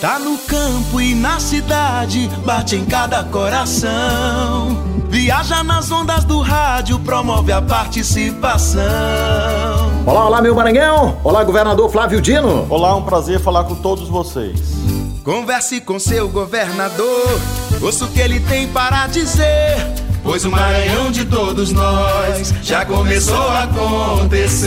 Tá no campo e na cidade, bate em cada coração. Viaja nas ondas do rádio, promove a participação. Olá, olá, meu Maranhão. Olá, governador Flávio Dino. Olá, um prazer falar com todos vocês. Converse com seu governador, ouça o que ele tem para dizer. Pois o Maranhão de todos nós já começou a acontecer.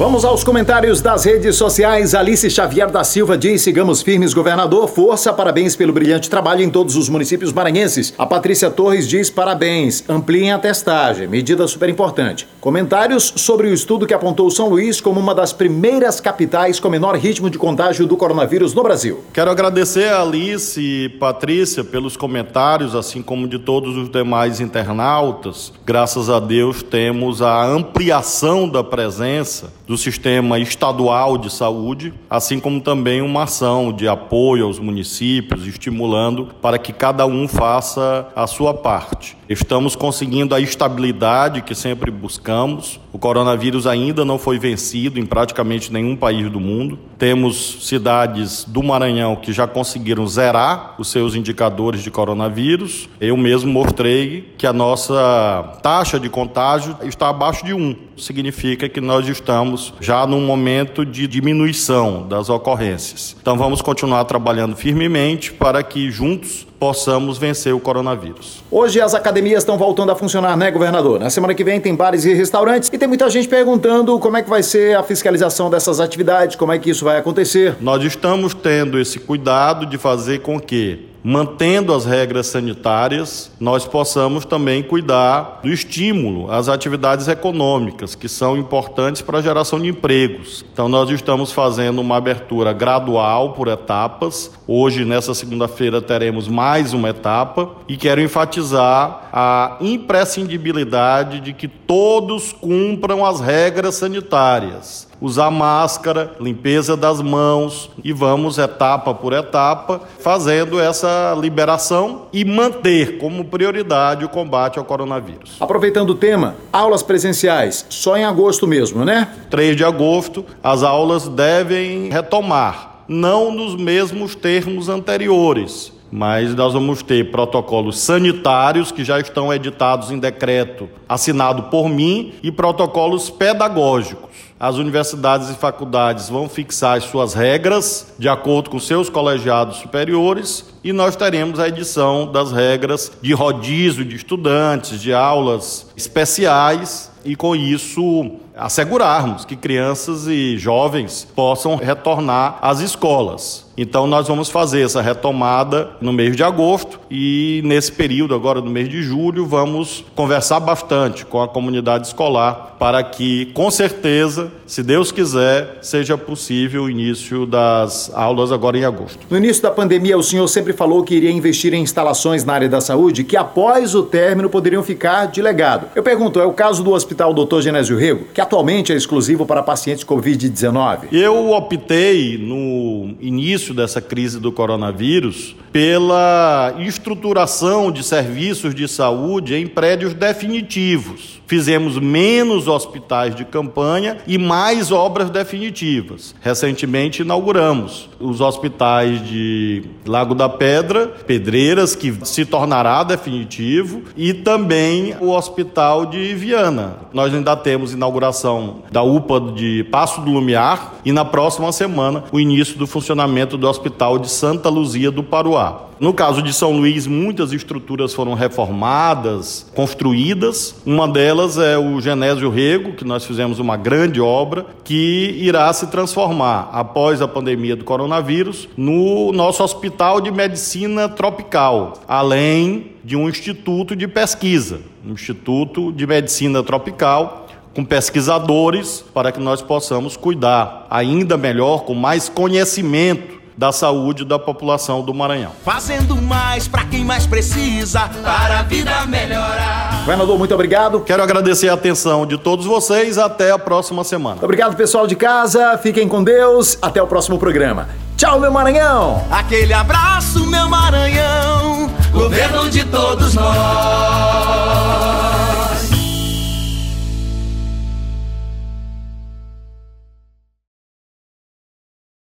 Vamos aos comentários das redes sociais. Alice Xavier da Silva diz: sigamos firmes, governador. Força, parabéns pelo brilhante trabalho em todos os municípios maranhenses. A Patrícia Torres diz: parabéns, ampliem a testagem, medida super importante. Comentários sobre o estudo que apontou São Luís como uma das primeiras capitais com menor ritmo de contágio do coronavírus no Brasil. Quero agradecer a Alice e Patrícia pelos comentários, assim como de todos os demais internautas. Graças a Deus temos a ampliação da presença do sistema estadual de saúde, assim como também uma ação de apoio aos municípios, estimulando para que cada um faça a sua parte. Estamos conseguindo a estabilidade que sempre buscamos. O coronavírus ainda não foi vencido em praticamente nenhum país do mundo. Temos cidades do Maranhão que já conseguiram zerar os seus indicadores de coronavírus. Eu mesmo mostrei que a nossa taxa de contágio está abaixo de 1. Significa que nós estamos já num momento de diminuição das ocorrências. Então vamos continuar trabalhando firmemente para que juntos possamos vencer o coronavírus. Hoje as academias estão voltando a funcionar, né, governador? Na semana que vem tem bares e restaurantes e tem muita gente perguntando como é que vai ser a fiscalização dessas atividades, como é que isso vai acontecer. Nós estamos tendo esse cuidado de fazer com que mantendo as regras sanitárias, nós possamos também cuidar do estímulo às atividades econômicas, que são importantes para a geração de empregos. Então, nós estamos fazendo uma abertura gradual por etapas. Hoje, nessa segunda-feira, teremos mais uma etapa e quero enfatizar a imprescindibilidade de que todos cumpram as regras sanitárias usar máscara, limpeza das mãos e vamos etapa por etapa fazendo essa liberação e manter como prioridade o combate ao coronavírus. Aproveitando o tema, aulas presenciais só em agosto mesmo, né? 3 de agosto, as aulas devem retomar, não nos mesmos termos anteriores mas nós vamos ter protocolos sanitários que já estão editados em decreto assinado por mim e protocolos pedagógicos. As universidades e faculdades vão fixar as suas regras de acordo com seus colegiados superiores e nós teremos a edição das regras de rodízio de estudantes, de aulas especiais e com isso assegurarmos que crianças e jovens possam retornar às escolas. Então nós vamos fazer essa retomada no mês de agosto e nesse período agora no mês de julho vamos conversar bastante com a comunidade escolar para que com certeza, se Deus quiser, seja possível o início das aulas agora em agosto. No início da pandemia o senhor sempre falou que iria investir em instalações na área da saúde que após o término poderiam ficar de legado. Eu pergunto, é o caso do Hospital Dr. Genésio Rego, que atualmente é exclusivo para pacientes COVID-19? Eu optei no início dessa crise do coronavírus pela estruturação de serviços de saúde em prédios definitivos. Fizemos menos hospitais de campanha e mais obras definitivas. Recentemente inauguramos os hospitais de Lago da Pedra, Pedreiras, que se tornará definitivo, e também o Hospital de Viana. Nós ainda temos inauguração da UPA de Passo do Lumiar e na próxima semana o início do funcionamento do Hospital de Santa Luzia do Paruá. No caso de São Luís, muitas estruturas foram reformadas, construídas. Uma delas é o Genésio Rego, que nós fizemos uma grande obra, que irá se transformar, após a pandemia do coronavírus, no nosso Hospital de Medicina Tropical, além de um instituto de pesquisa, um Instituto de Medicina Tropical, com pesquisadores para que nós possamos cuidar ainda melhor, com mais conhecimento da saúde da população do Maranhão. Fazendo mais para quem mais precisa, para a vida melhorar. Governador, muito obrigado. Quero agradecer a atenção de todos vocês. Até a próxima semana. Obrigado, pessoal de casa. Fiquem com Deus. Até o próximo programa. Tchau, meu Maranhão. Aquele abraço, meu Maranhão. Governo de todos.